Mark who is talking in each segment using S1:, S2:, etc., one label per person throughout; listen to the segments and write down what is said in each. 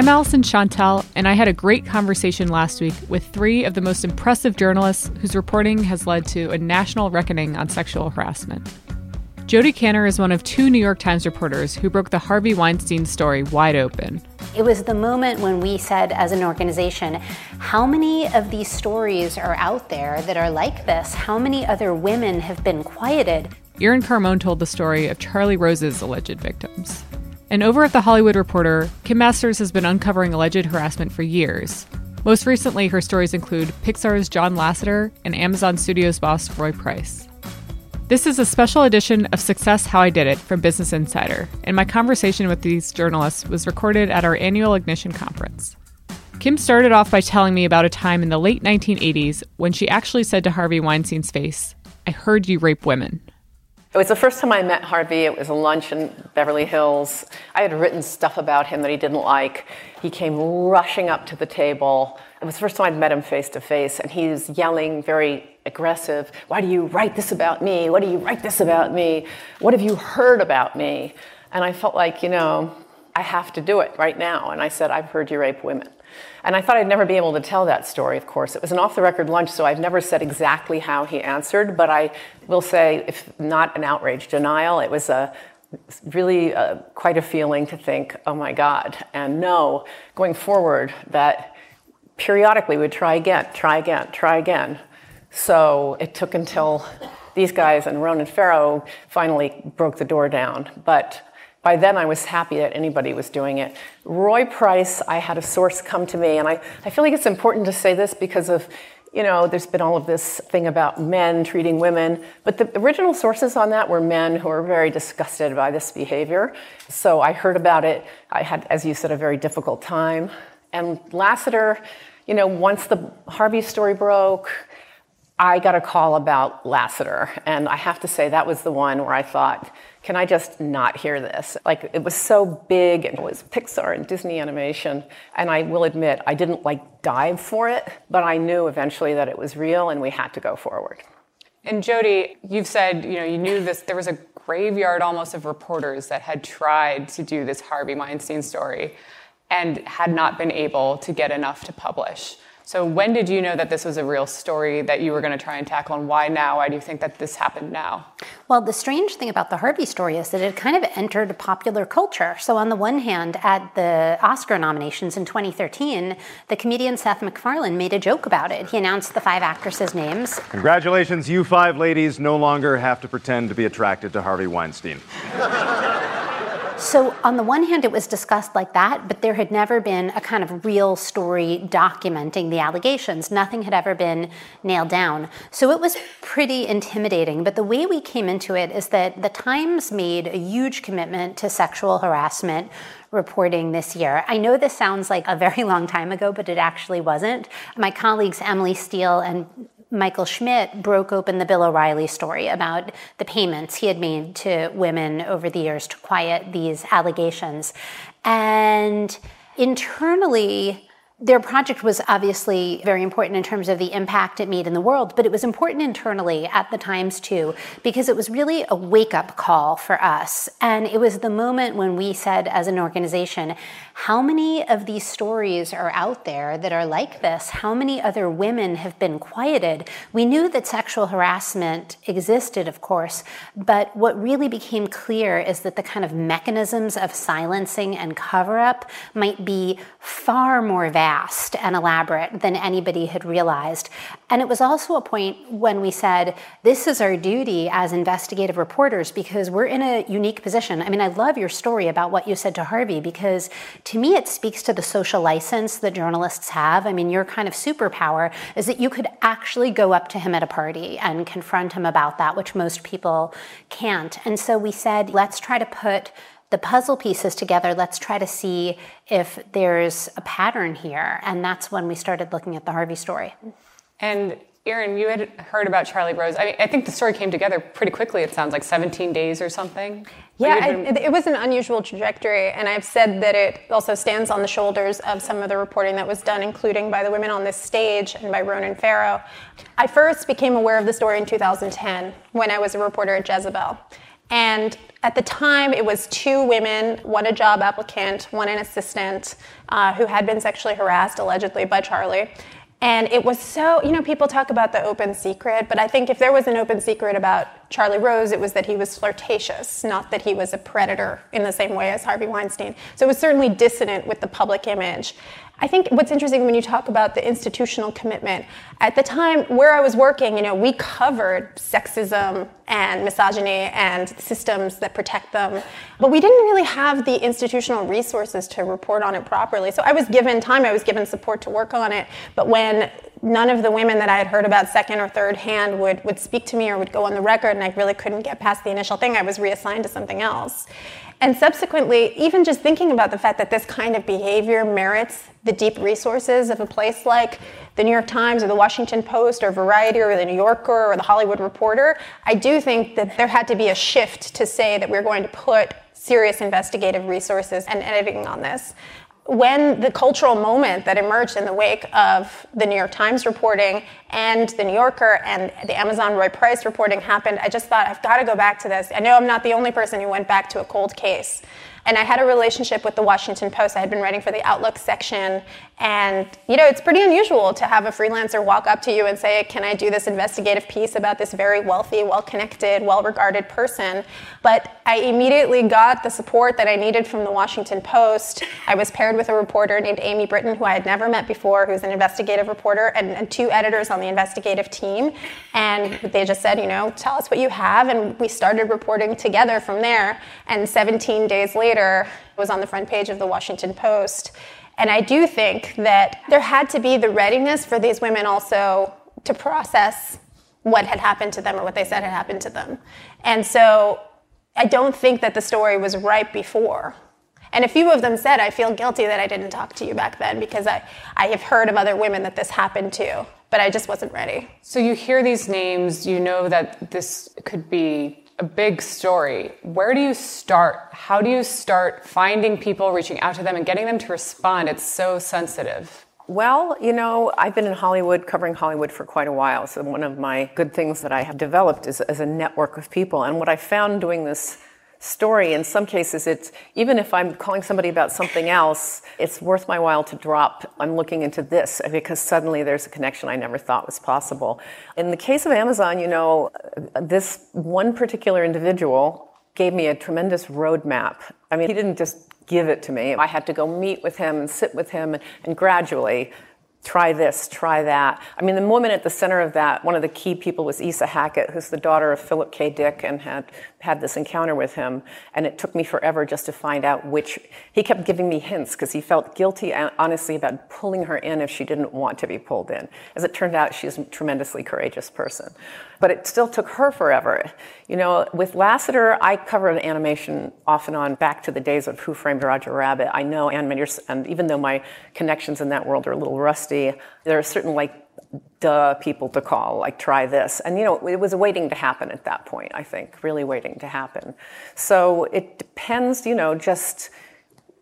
S1: I'm Alyson Shontell, and I had a great conversation last week with three of the most impressive journalists whose reporting has led to a national reckoning on sexual harassment. Jodi Kantor is one of two New York Times reporters who broke the Harvey Weinstein story wide open.
S2: It was the moment when we said, as an organization, how many of these stories are out there that are like this? How many other women have been quieted?
S1: Irin Carmon told the story of Charlie Rose's alleged victims. And over at The Hollywood Reporter, Kim Masters has been uncovering alleged harassment for years. Most recently, her stories include Pixar's John Lasseter and Amazon Studios boss Roy Price. This is a special edition of Success How I Did It from Business Insider, and my conversation with these journalists was recorded at our annual Ignition conference. Kim started off by telling me about a time in the late 1980s when she actually said to Harvey Weinstein's face, I heard you rape women.
S3: It was the first time I met Harvey. It was a lunch in Beverly Hills. I had written stuff about him that he didn't like. He came rushing up to the table. It was the first time I'd met him face to face, and he was yelling, very aggressive, Why do you write this about me? What do you write this about me? What have you heard about me? And I felt like, you know, I have to do it right now. And I said, I've heard you rape women. And I thought I'd never be able to tell that story, of course. It was an off the record lunch, so I've never said exactly how he answered, but I will say, if not an outrage, denial, it was a really uh, quite a feeling to think, oh my God, and know going forward that periodically we would try again, try again, try again. So it took until these guys and Ronan Farrow finally broke the door down. But by then, I was happy that anybody was doing it. Roy Price, I had a source come to me, and I, I feel like it's important to say this because of, you know, there's been all of this thing about men treating women, but the original sources on that were men who were very disgusted by this behavior. So I heard about it. I had, as you said, a very difficult time. And Lasseter, you know, once the Harvey story broke, I got a call about Lasseter. and I have to say that was the one where I thought, can I just not hear this? Like it was so big and it was Pixar and Disney animation. And I will admit, I didn't like dive for it, but I knew eventually that it was real and we had to go forward.
S1: And Jodi, you've said, you know, you knew this, there was a graveyard almost of reporters that had tried to do this Harvey Weinstein story and had not been able to get enough to publish. So when did you know that this was a real story that you were going to try and tackle, and why now? Why do you think that this happened now?
S2: Well, the strange thing about the Harvey story is that it kind of entered popular culture. So on the one hand, at the Oscar nominations in 2013, the comedian Seth MacFarlane made a joke about it. He announced the five actresses' names.
S4: Congratulations, you five ladies no longer have to pretend to be attracted to Harvey Weinstein.
S2: So, on the one hand, it was discussed like that, but there had never been a kind of real story documenting the allegations. Nothing had ever been nailed down. So, it was pretty intimidating. But the way we came into it is that the Times made a huge commitment to sexual harassment reporting this year. I know this sounds like a very long time ago, but it actually wasn't. My colleagues Emily Steele and Michael Schmidt broke open the Bill O'Reilly story about the payments he had made to women over the years to quiet these allegations. And internally, their project was obviously very important in terms of the impact it made in the world, but it was important internally at the Times too, because it was really a wake up call for us. And it was the moment when we said, as an organization, how many of these stories are out there that are like this? How many other women have been quieted? We knew that sexual harassment existed, of course, but what really became clear is that the kind of mechanisms of silencing and cover up might be far more vast and elaborate than anybody had realized. And it was also a point when we said, this is our duty as investigative reporters because we're in a unique position. I mean, I love your story about what you said to Harvey because to me, it speaks to the social license that journalists have. I mean, your kind of superpower is that you could actually go up to him at a party and confront him about that, which most people can't. And so we said, let's try to put the puzzle pieces together. Let's try to see if there's a pattern here. And that's when we started looking at the Harvey story.
S1: And Irin, you had heard about Charlie Rose. I mean, I think the story came together pretty quickly. It sounds like 17 days or something.
S5: Yeah, been... I, it was an unusual trajectory, and I've said that it also stands on the shoulders of some of the reporting that was done, including by the women on this stage and by Ronan Farrow. I first became aware of the story in 2010 when I was a reporter at Jezebel. And at the time, it was two women, one a job applicant, one an assistant, uh, who had been sexually harassed allegedly by Charlie. And it was so, you know, people talk about the open secret, but I think if there was an open secret about Charlie Rose, it was that he was flirtatious, not that he was a predator in the same way as Harvey Weinstein. So it was certainly dissonant with the public image. I think what's interesting when you talk about the institutional commitment, at the time where I was working, you know, we covered sexism and misogyny and systems that protect them, but we didn't really have the institutional resources to report on it properly. So I was given time, I was given support to work on it, but when none of the women that I had heard about second or third hand would, would speak to me or would go on the record, and I really couldn't get past the initial thing, I was reassigned to something else. And subsequently, even just thinking about the fact that this kind of behavior merits the deep resources of a place like the New York Times or the Washington Post or Variety or the New Yorker or the Hollywood Reporter, I do think that there had to be a shift to say that we're going to put serious investigative resources and editing on this when the cultural moment that emerged in the wake of the New York Times reporting and the New Yorker and the Amazon Roy Price reporting happened, I just thought, I've got to go back to this. I know I'm not the only person who went back to a cold case. And I had a relationship with the Washington Post. I had been writing for the Outlook section. And, you know, it's pretty unusual to have a freelancer walk up to you and say, Can I do this investigative piece about this very wealthy, well connected, well regarded person? But I immediately got the support that I needed from the Washington Post. I was paired with a reporter named Amy Brittain, who I had never met before, who's an investigative reporter, and, and two editors on the investigative team. And they just said, You know, tell us what you have. And we started reporting together from there. And 17 days later, later was on the front page of the Washington Post. And I do think that there had to be the readiness for these women also to process what had happened to them or what they said had happened to them. And so I don't think that the story was right before. And a few of them said, I feel guilty that I didn't talk to you back then because I, I have heard of other women that this happened to, but I just wasn't ready.
S1: So you hear these names, you know that this could be a big story. Where do you start? How do you start finding people, reaching out to them, and getting them to respond? It's so sensitive.
S3: Well, you know, I've been in Hollywood, covering Hollywood for quite a while. So, one of my good things that I have developed is, is a network of people. And what I found doing this story. In some cases, it's even if I'm calling somebody about something else, it's worth my while to drop, I'm looking into this because suddenly there's a connection I never thought was possible. In the case of Amazon, you know, this one particular individual gave me a tremendous roadmap. I mean, he didn't just give it to me. I had to go meet with him and sit with him and, and gradually try this, try that. I mean, the woman at the center of that, one of the key people was Isa Hackett, who's the daughter of Philip K. Dick and had had this encounter with him. And it took me forever just to find out which. He kept giving me hints because he felt guilty, uh, honestly, about pulling her in if she didn't want to be pulled in. As it turned out, she's a tremendously courageous person. But it still took her forever. You know, with Lasseter, I covered animation off and on back to the days of Who Framed Roger Rabbit. I know animators, and even though my connections in that world are a little rusty, there are certain like duh people to call, like try this. And you know, it was waiting to happen at that point, I think, really waiting to happen. So it depends, you know, just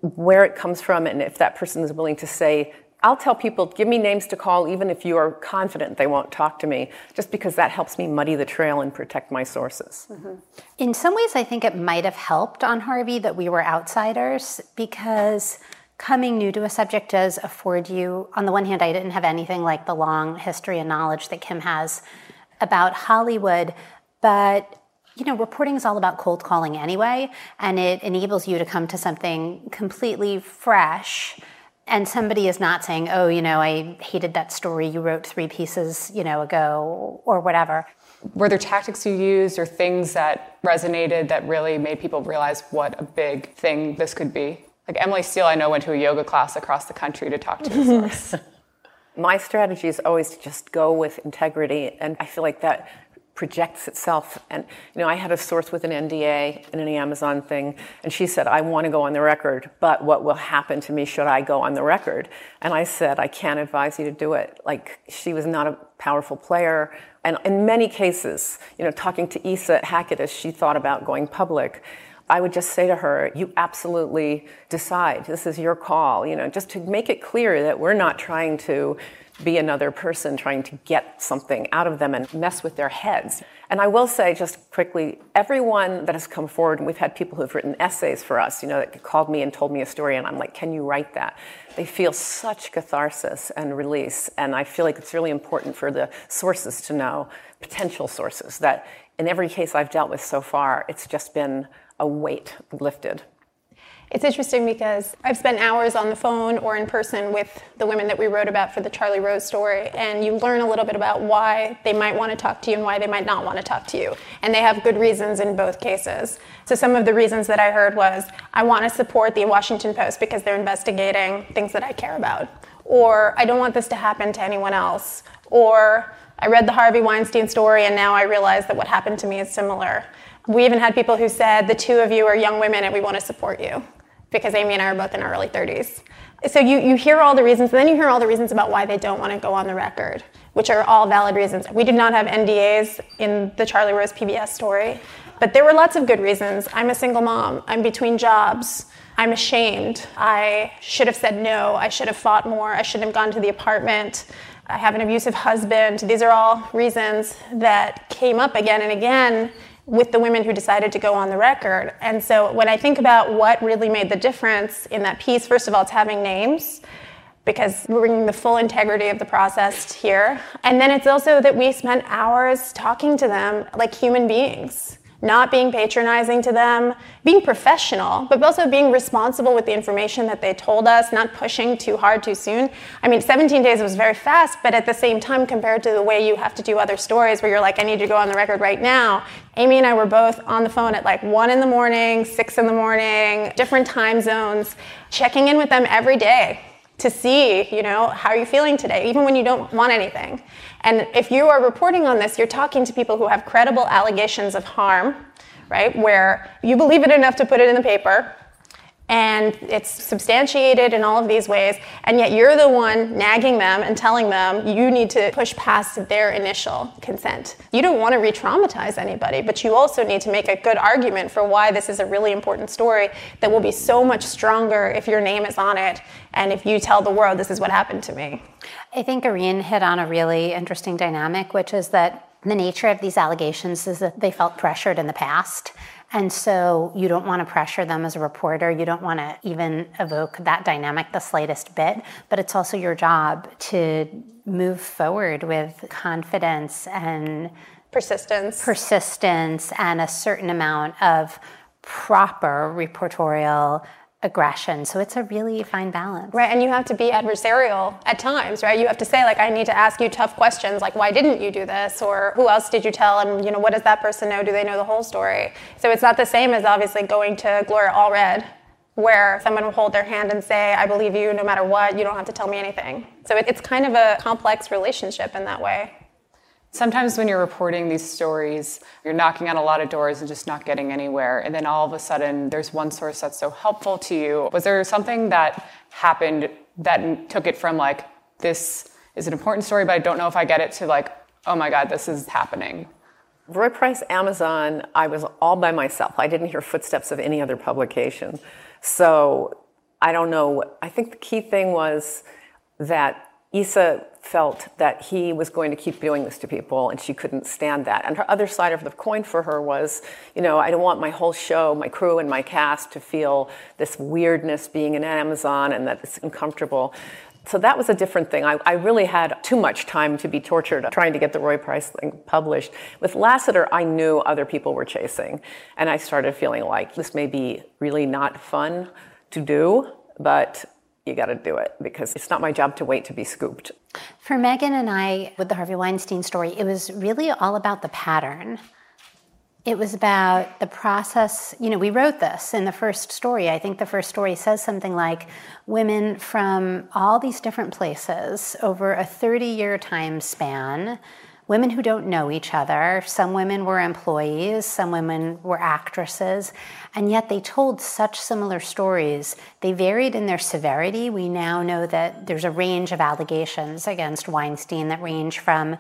S3: where it comes from and if that person is willing to say, I'll tell people, give me names to call even if you are confident they won't talk to me, just because that helps me muddy the trail and protect my sources. Mm-hmm.
S2: In some ways, I think it might have helped on Harvey that we were outsiders because coming new to a subject does afford you, on the one hand, I didn't have anything like the long history and knowledge that Kim has about Hollywood, but you know, reporting is all about cold calling anyway, and it enables you to come to something completely fresh and somebody is not saying, "Oh, you know, I hated that story you wrote three pieces, you know, ago or whatever."
S1: Were there tactics you used or things that resonated that really made people realize what a big thing this could be? Like Emily Steele, I know went to a yoga class across the country to talk to the source.
S3: My strategy is always to just go with integrity, and I feel like that projects itself. And you know, I had a source with an NDA in an Amazon thing, and she said, "I want to go on the record, but what will happen to me should I go on the record?" And I said, "I can't advise you to do it." Like she was not a powerful player, and in many cases, you know, talking to Isa Hackett as she thought about going public. I would just say to her, you absolutely decide. This is your call, you know, just to make it clear that we're not trying to be another person trying to get something out of them and mess with their heads. And I will say just quickly, everyone that has come forward, and we've had people who've written essays for us, you know, that called me and told me a story, and I'm like, can you write that? They feel such catharsis and release, and I feel like it's really important for the sources to know, potential sources, that in every case I've dealt with so far, it's just been a weight lifted.
S5: It's interesting because I've spent hours on the phone or in person with the women that we wrote about for the Charlie Rose story, and you learn a little bit about why they might want to talk to you and why they might not want to talk to you. And they have good reasons in both cases. So, some of the reasons that I heard was I want to support the Washington Post because they're investigating things that I care about, or I don't want this to happen to anyone else, or I read the Harvey Weinstein story and now I realize that what happened to me is similar. We even had people who said, The two of you are young women and we want to support you because Amy and I are both in our early 30s. So you, you hear all the reasons, and then you hear all the reasons about why they don't want to go on the record, which are all valid reasons. We did not have NDAs in the Charlie Rose PBS story, but there were lots of good reasons. I'm a single mom, I'm between jobs. I'm ashamed. I should have said no. I should have fought more. I shouldn't have gone to the apartment. I have an abusive husband. These are all reasons that came up again and again with the women who decided to go on the record. And so when I think about what really made the difference in that piece, first of all, it's having names because we're bringing the full integrity of the process here. And then it's also that we spent hours talking to them like human beings not being patronizing to them, being professional, but also being responsible with the information that they told us, not pushing too hard too soon. I mean, 17 days was very fast, but at the same time, compared to the way you have to do other stories where you're like, I need to go on the record right now, Amy and I were both on the phone at like 1 in the morning, 6 in the morning, different time zones, checking in with them every day to see, you know, how are you feeling today, even when you don't want anything. And if you are reporting on this, you're talking to people who have credible allegations of harm, right? Where you believe it enough to put it in the paper, and it's substantiated in all of these ways, and yet you're the one nagging them and telling them you need to push past their initial consent. You don't want to re traumatize anybody, but you also need to make a good argument for why this is a really important story that will be so much stronger if your name is on it and if you tell the world this is what happened to me.
S2: I think Irin hit on a really interesting dynamic, which is that the nature of these allegations is that they felt pressured in the past and so you don't want to pressure them as a reporter. You don't want to even evoke that dynamic the slightest bit. But it's also your job to move forward with confidence and
S5: persistence.
S2: Persistence and a certain amount of proper reportorial aggression. So it's a really fine balance.
S5: Right, and you have to be adversarial at times, right? You have to say like I need to ask you tough questions like why didn't you do this or who else did you tell and you know what does that person know? Do they know the whole story? So it's not the same as obviously going to Gloria Allred where someone will hold their hand and say I believe you no matter what, you don't have to tell me anything. So it's kind of a complex relationship in that way.
S1: Sometimes when you're reporting these stories, you're knocking on a lot of doors and just not getting anywhere. And then all of a sudden, there's one source that's so helpful to you. Was there something that happened that took it from like, this is an important story, but I don't know if I get it, to like, oh my God, this is happening?
S3: Roy Price, Amazon, I was all by myself. I didn't hear footsteps of any other publication. So I don't know. I think the key thing was that Isa felt that he was going to keep doing this to people and she couldn't stand that. And her other side of the coin for her was, you know, I don't want my whole show, my crew and my cast to feel this weirdness being in Amazon and that it's uncomfortable. So that was a different thing. I, I, really had too much time to be tortured trying to get the Roy Price thing published. With Lasseter, I knew other people were chasing. And I started feeling like this may be really not fun to do, but you got to do it because it's not my job to wait to be scooped.
S2: For Megan and I, with the Harvey Weinstein story, it was really all about the pattern. It was about the process. You know, we wrote this in the first story. I think the first story says something like women from all these different places over a 30 year time span women who don't know each other. Some women were employees, some women were actresses, and yet they told such similar stories. They varied in their severity. We now know that there's a range of allegations against Weinstein that range from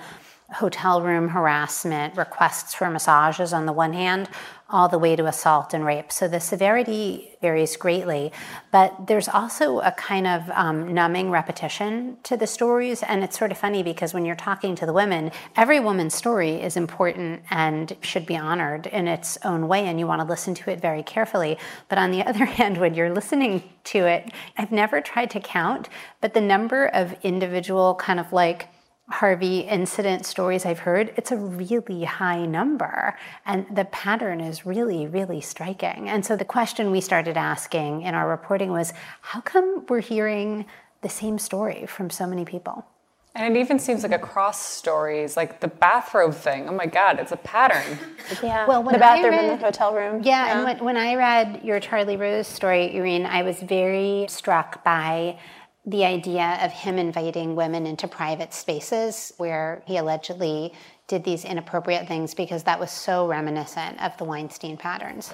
S2: hotel room harassment, requests for massages on the one hand, all the way to assault and rape. So the severity varies greatly, but there's also a kind of um, numbing repetition to the stories. And it's sort of funny because when you're talking to the women, every woman's story is important and should be honored in its own way, and you want to listen to it very carefully. But on the other hand, when you're listening to it, I've never tried to count, but the number of individual kind of like Harvey incident stories I've heard, it's a really high number. And the pattern is really, really striking. And so the question we started asking in our reporting was how come we're hearing the same story from so many people?
S6: And it even seems like across stories, like the bathrobe thing. Oh my God, it's a pattern.
S5: yeah. Well, the bathroom read, in the hotel room.
S2: Yeah, yeah. and when, when I read your Charlie Rose story, Irin, I was very struck by the idea of him inviting women into private spaces where he allegedly did these inappropriate things because that was so reminiscent of the Weinstein patterns.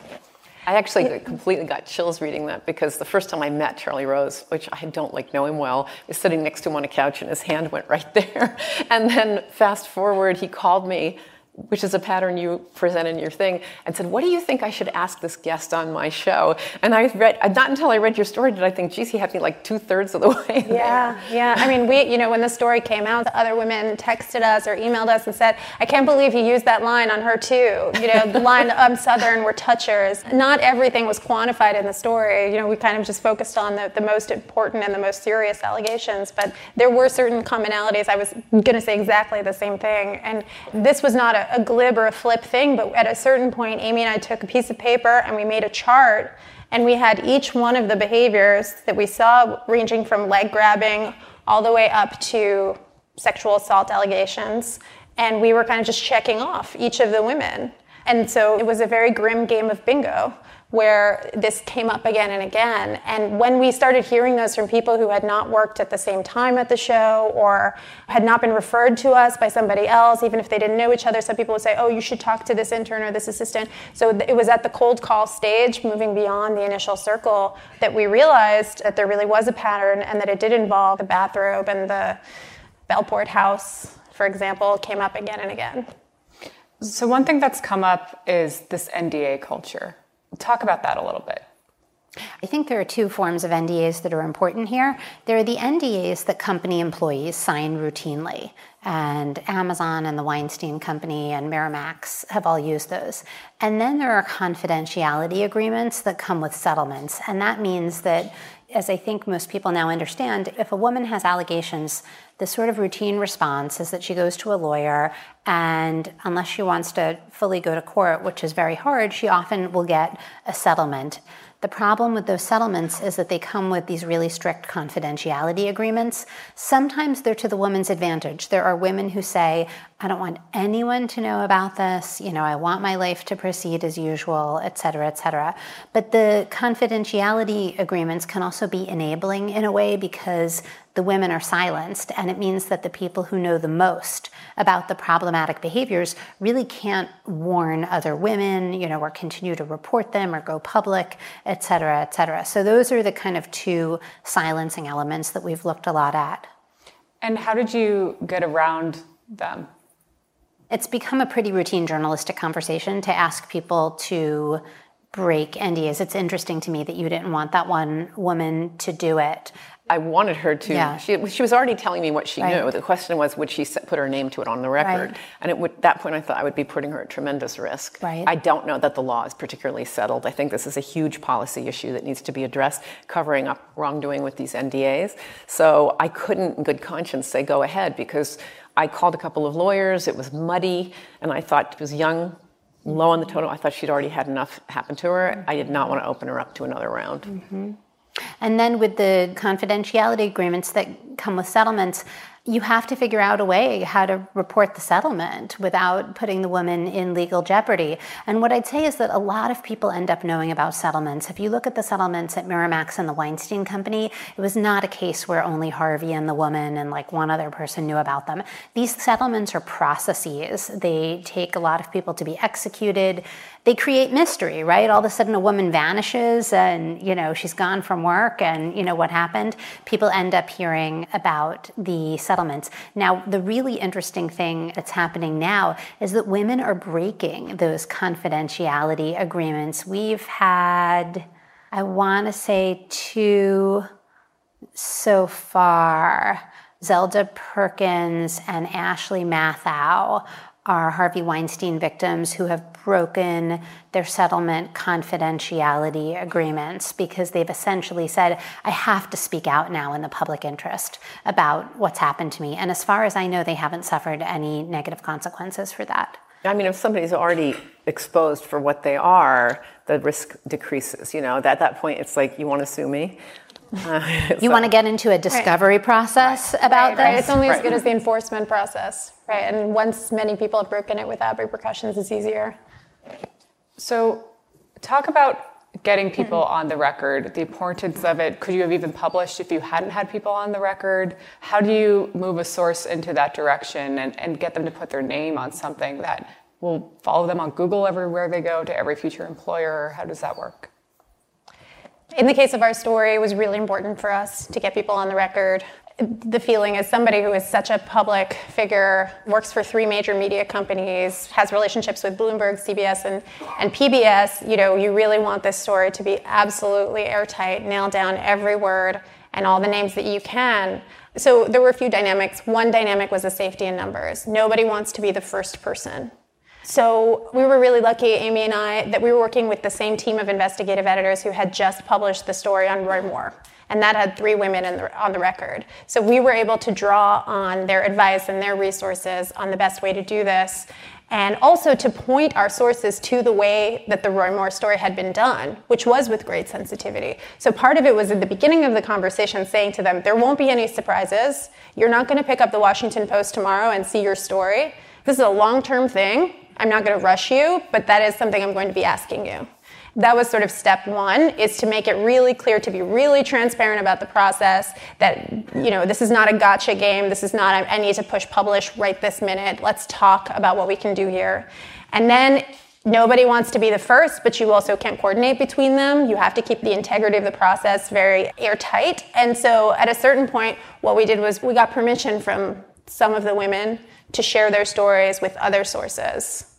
S3: I actually completely got chills reading that because the first time I met Charlie Rose, which I don't like know him well, was sitting next to him on a couch and his hand went right there. And then fast forward, he called me which is a pattern you present in your thing, and said, "What do you think I should ask this guest on my show?" And I read uh, not until I read your story did I think, "Geez, he had me like two thirds of the way."
S5: Yeah, yeah. I mean, we, you know, when the story came out, other women texted us or emailed us and said, "I can't believe you used that line on her too." You know, the line "I'm Southern, we're touchers." Not everything was quantified in the story. You know, we kind of just focused on the, the most important and the most serious allegations, but there were certain commonalities. I was going to say exactly the same thing, and this was not a a, glib or a flip thing, but at a certain point, Amy and I took a piece of paper and we made a chart, and we had each one of the behaviors that we saw, ranging from leg grabbing all the way up to sexual assault allegations, and we were kind of just checking off each of the women. And so it was a very grim game of bingo where this came up again and again. And when we started hearing those from people who had not worked at the same time at the show or had not been referred to us by somebody else, even if they didn't know each other, some people would say, Oh, you should talk to this intern or this assistant. So it was at the cold call stage, moving beyond the initial circle, that we realized that there really was a pattern and that it did involve the bathrobe and the Bellport house, for example, came up again and again.
S6: So, one thing that's come up is this NDA culture Talk about that a little bit.
S2: I think there are two forms of NDAs that are important here. There are the NDAs that company employees sign routinely, and Amazon and the Weinstein Company and Miramax have all used those. And then there are confidentiality agreements that come with settlements, and that means that as I think most people now understand, if a woman has allegations, the sort of routine response is that she goes to a lawyer, and unless she wants to fully go to court, which is very hard, she often will get a settlement. The problem with those settlements is that they come with these really strict confidentiality agreements. Sometimes they're to the woman's advantage. There are women who say, I don't want anyone to know about this. You know, I want my life to proceed as usual, et cetera, et cetera. But the confidentiality agreements can also be enabling in a way because the women are silenced, and it means that the people who know the most about the problematic behaviors really can't warn other women, you know, or continue to report them or go public, et cetera, et cetera. So those are the kind of two silencing elements that we've looked a lot at.
S6: And how did you get around them?
S2: It's become a pretty routine journalistic conversation to ask people to break NDAs. It's interesting to me that you didn't want that one woman to do it.
S3: I wanted her to.
S2: Yeah.
S3: She, she was already telling me what she
S2: Right.
S3: knew. The question was, would she put her name to it on the record?
S2: Right.
S3: And at that point, I thought I would be putting her at tremendous risk.
S2: Right.
S3: I don't know that the law is particularly settled. I think this is a huge policy issue that needs to be addressed, covering up wrongdoing with these NDAs. So I couldn't, in good conscience, say go ahead because I called a couple of lawyers. It was muddy, and I thought it was young. Low on the totem. I thought she'd already had enough happen to her. I did not want to open her up to another round. Mm-hmm.
S2: And then with the confidentiality agreements that come with settlements, you have to figure out a way how to report the settlement without putting the woman in legal jeopardy. And what I'd say is that a lot of people end up knowing about settlements. If you look at the settlements at Miramax and the Weinstein Company, it was not a case where only Harvey and the woman and like one other person knew about them. These settlements are processes. They take a lot of people to be executed. They create mystery, right? All of a sudden a woman vanishes and, you know, she's gone from work and, you know, what happened? People end up hearing about the settlements. Now, the really interesting thing that's happening now is that women are breaking those confidentiality agreements. We've had, I want to say, two so far. Zelda Perkins and Ashley Matthau are Harvey Weinstein victims who have broken their settlement confidentiality agreements because they've essentially said, I have to speak out now in the public interest about what's happened to me. And as far as I know, they haven't suffered any negative consequences for that.
S3: I mean, if somebody's already exposed for what they are, the risk decreases. You know, at that point, it's like, you want to sue me? Uh,
S2: You want to get into a discovery process about
S5: Right, right.
S2: this?
S5: It's only as good as the enforcement process, right? And once many people have broken it without repercussions, it's easier.
S6: So, talk about getting people hmm. on the record, the importance of it. Could you have even published if you hadn't had people on the record? How do you move a source into that direction and, and get them to put their name on something that will follow them on Google everywhere they go to every future employer? How does that work?
S5: In the case of our story, it was really important for us to get people on the record. The feeling as somebody who is such a public figure, works for three major media companies, has relationships with Bloomberg, CBS, and, and PBS, you know, you really want this story to be absolutely airtight, nail down every word and all the names that you can. So there were a few dynamics. One dynamic was the safety in numbers. Nobody wants to be the first person. So we were really lucky, Amy and I, that we were working with the same team of investigative editors who had just published the story on Roy Moore. And that had three women the, on the record. So we were able to draw on their advice and their resources on the best way to do this. And also to point our sources to the way that the Roy Moore story had been done, which was with great sensitivity. So part of it was at the beginning of the conversation saying to them, there won't be any surprises. You're not going to pick up the Washington Post tomorrow and see your story. This is a long term thing. I'm not going to rush you, but that is something I'm going to be asking you. That was sort of step one, is to make it really clear, to be really transparent about the process, that, you know, this is not a gotcha game. This is not, I need to push publish right this minute. Let's talk about what we can do here. And then nobody wants to be the first, but you also can't coordinate between them. You have to keep the integrity of the process very airtight. And so at a certain point, what we did was we got permission from some of the women to share their stories with other sources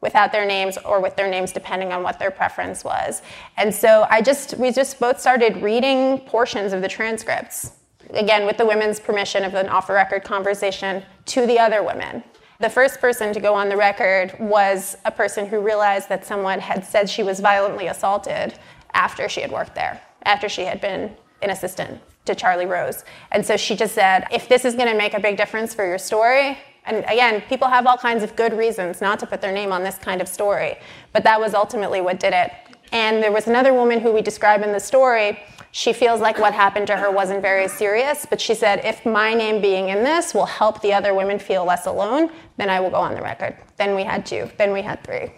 S5: without their names or with their names depending on what their preference was. And so I just we just both started reading portions of the transcripts again with the women's permission of an off the record conversation to the other women. The first person to go on the record was a person who realized that someone had said she was violently assaulted after she had worked there, after she had been an assistant to Charlie Rose. And so she just said, if this is going to make a big difference for your story, and again, people have all kinds of good reasons not to put their name on this kind of story, but that was ultimately what did it. And there was another woman who we describe in the story. She feels like what happened to her wasn't very serious, but she said, if my name being in this will help the other women feel less alone, then I will go on the record. Then we had two, then we had three.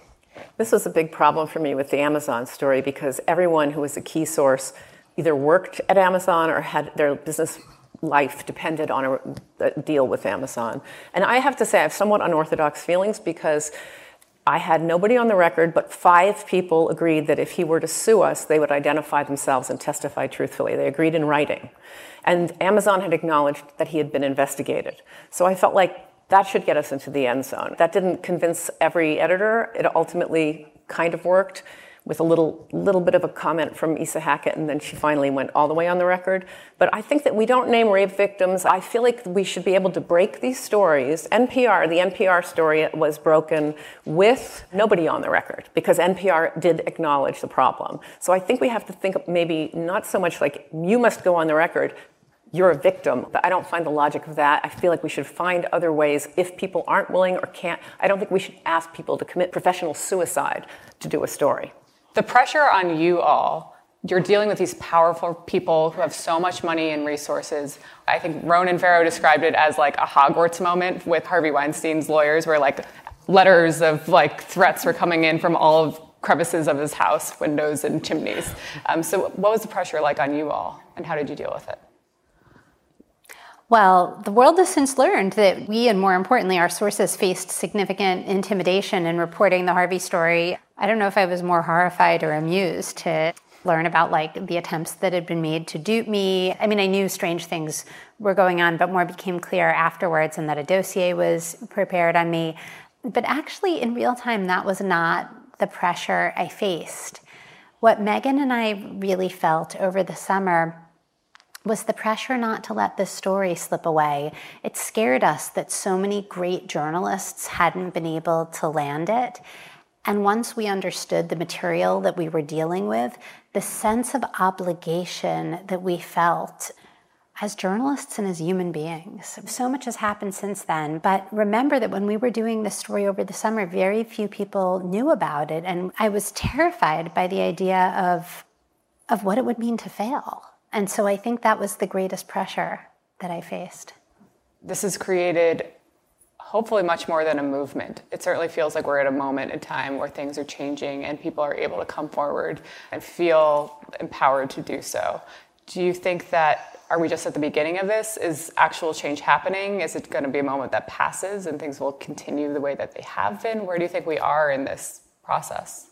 S3: This was a big problem for me with the Amazon story because everyone who was a key source either worked at Amazon or had their business life depended on a, a, deal with Amazon. And I have to say, I have somewhat unorthodox feelings because I had nobody on the record, but five people agreed that if he were to sue us, they would identify themselves and testify truthfully. They agreed in writing. And Amazon had acknowledged that he had been investigated. So I felt like that should get us into the end zone. That didn't convince every editor. It ultimately kind of worked. With a little little bit of a comment from Isa Hackett, and then she finally went all the way on the record. But I think that we don't name rape victims. I feel like we should be able to break these stories. NPR, the NPR story was broken with nobody on the record because NPR did acknowledge the problem. So I think we have to think maybe not so much like you must go on the record, you're a victim. But I don't find the logic of that. I feel like we should find other ways if people aren't willing or can't. I don't think we should ask people to commit professional suicide to do a story.
S6: The pressure on you all, you're dealing with these powerful people who have so much money and resources. I think Ronan Farrow described it as like a Hogwarts moment with Harvey Weinstein's lawyers, where like letters of like threats were coming in from all of crevices of his house, windows and chimneys. Um, so, what was the pressure like on you all, and how did you deal with it?
S2: Well, the world has since learned that we, and more importantly, our sources faced significant intimidation in reporting the Harvey story. I don't know if I was more horrified or amused to learn about like the attempts that had been made to dupe me. I mean, I knew strange things were going on, but more became clear afterwards and that a dossier was prepared on me. But actually, in real time, that was not the pressure I faced. What Megan and I really felt over the summer was the pressure not to let this story slip away. It scared us that so many great journalists hadn't been able to land it. And once we understood the material that we were dealing with, the sense of obligation that we felt as journalists and as human beings. So much has happened since then, but remember that when we were doing this story over the summer, very few people knew about it. And I was terrified by the idea of, of what it would mean to fail and so I think that was the greatest pressure that I faced.
S6: This has created hopefully much more than a movement. It certainly feels like we're at a moment in time where things are changing and people are able to come forward and feel empowered to do so. Do you think that are we just at the beginning of this? Is actual change happening? Is it going to be a moment that passes and things will continue the way that they have been? Where do you think we are in this process?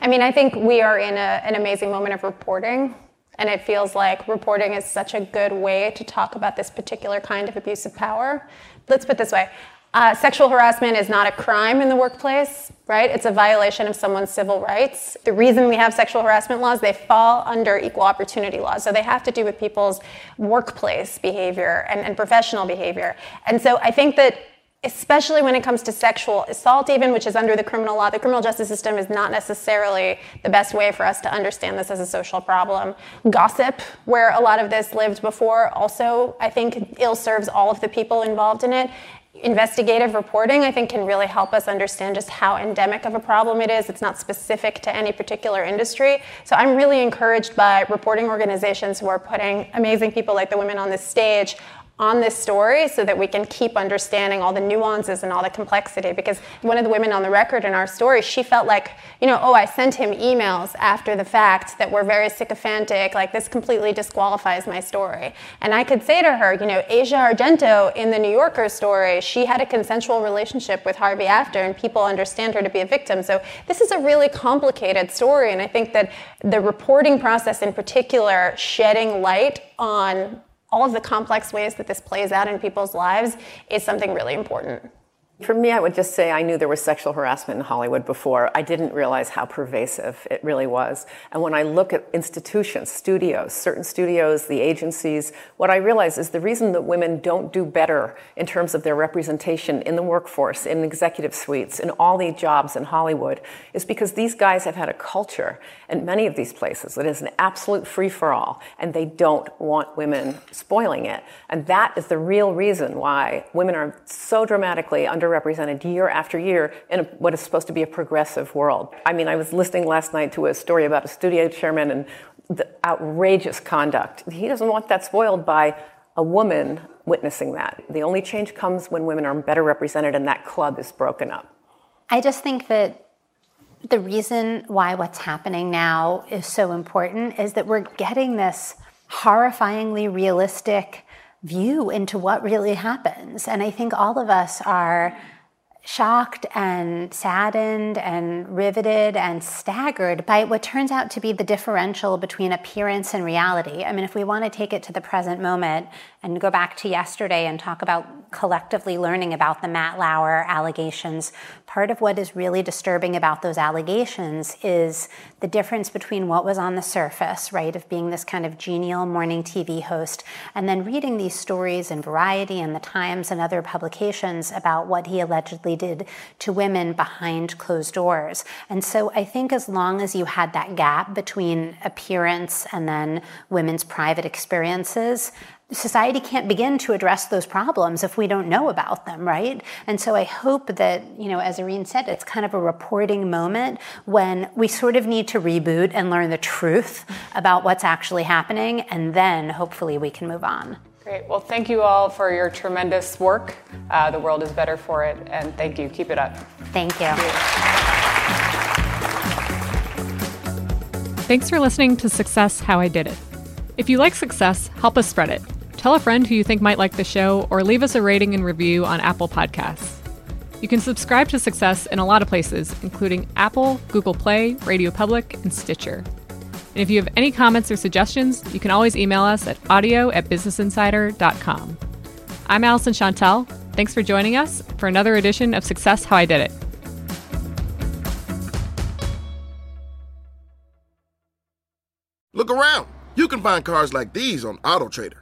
S5: I mean, I think we are in a, an amazing moment of reporting and it feels like reporting is such a good way to talk about this particular kind of abuse of power. Let's put it this way uh, sexual harassment is not a crime in the workplace, right? It's a violation of someone's civil rights. The reason we have sexual harassment laws, they fall under equal opportunity laws. So they have to do with people's workplace behavior and, and professional behavior. And so I think that especially when it comes to sexual assault, even which is under the criminal law. The criminal justice system is not necessarily the best way for us to understand this as a social problem. Gossip, where a lot of this lived before, also, I think, ill serves all of the people involved in it. Investigative reporting, I think, can really help us understand just how endemic of a problem it is. It's not specific to any particular industry. So I'm really encouraged by reporting organizations who are putting amazing people like the women on this stage on this story so that we can keep understanding all the nuances and all the complexity. Because one of the women on the record in our story, she felt like, you know, oh, I sent him emails after the fact that were very sycophantic, like this completely disqualifies my story. And I could say to her, you know, Asia Argento in the New Yorker story, she had a consensual relationship with Harvey after, and people understand her to be a victim. So this is a really complicated story, and I think that the reporting process in particular, shedding light on all of the complex ways that this plays out in people's lives is something really important.
S3: For me, I would just say I knew there was sexual harassment in Hollywood before. I didn't realize how pervasive it really was. And when I look at institutions, studios, certain studios, the agencies, what I realize is the reason that women don't do better in terms of their representation in the workforce, in executive suites, in all the jobs in Hollywood, is because these guys have had a culture in many of these places that is an absolute free for all, and they don't want women spoiling it. And that is the real reason why women are so dramatically under underrepresented year after year in a, what is supposed to be a progressive world. I mean, I was listening last night to a story about a studio chairman and the outrageous conduct. He doesn't want that spoiled by a woman witnessing that. The only change comes when women are better represented and that club is broken up.
S2: I just think that the reason why what's happening now is so important is that we're getting this horrifyingly realistic view into what really happens. And I think all of us are shocked and saddened and riveted and staggered by what turns out to be the differential between appearance and reality. I mean, if we want to take it to the present moment and go back to yesterday and talk about collectively learning about the Matt Lauer allegations, part of what is really disturbing about those allegations is the difference between what was on the surface, right, of being this kind of genial morning TV host, and then reading these stories in Variety and The Times and other publications about what he allegedly did to women behind closed doors. And so I think as long as you had that gap between appearance and then women's private experiences, society can't begin to address those problems if we don't know about them, right? And so I hope that, you know, as Irin said, it's kind of a reporting moment when we sort of need to reboot and learn the truth about what's actually happening, and then hopefully we can move on.
S6: Great. Well, thank you all for your tremendous work. Uh, the world is better for it, and thank you. Keep it up.
S2: Thank you.
S1: Thanks for listening to Success How I Did It. If you like success, help us spread it. Tell a friend who you think might like the show, or leave us a rating and review on Apple Podcasts. You can subscribe to Success in a lot of places, including Apple, Google Play, Radio Public, and Stitcher. And if you have any comments or suggestions, you can always email us at audio at businessinsider.com. I'm Alyson Shontell. Thanks for joining us for another edition of Success How I Did It.
S7: Look around. You can find cars like these on AutoTrader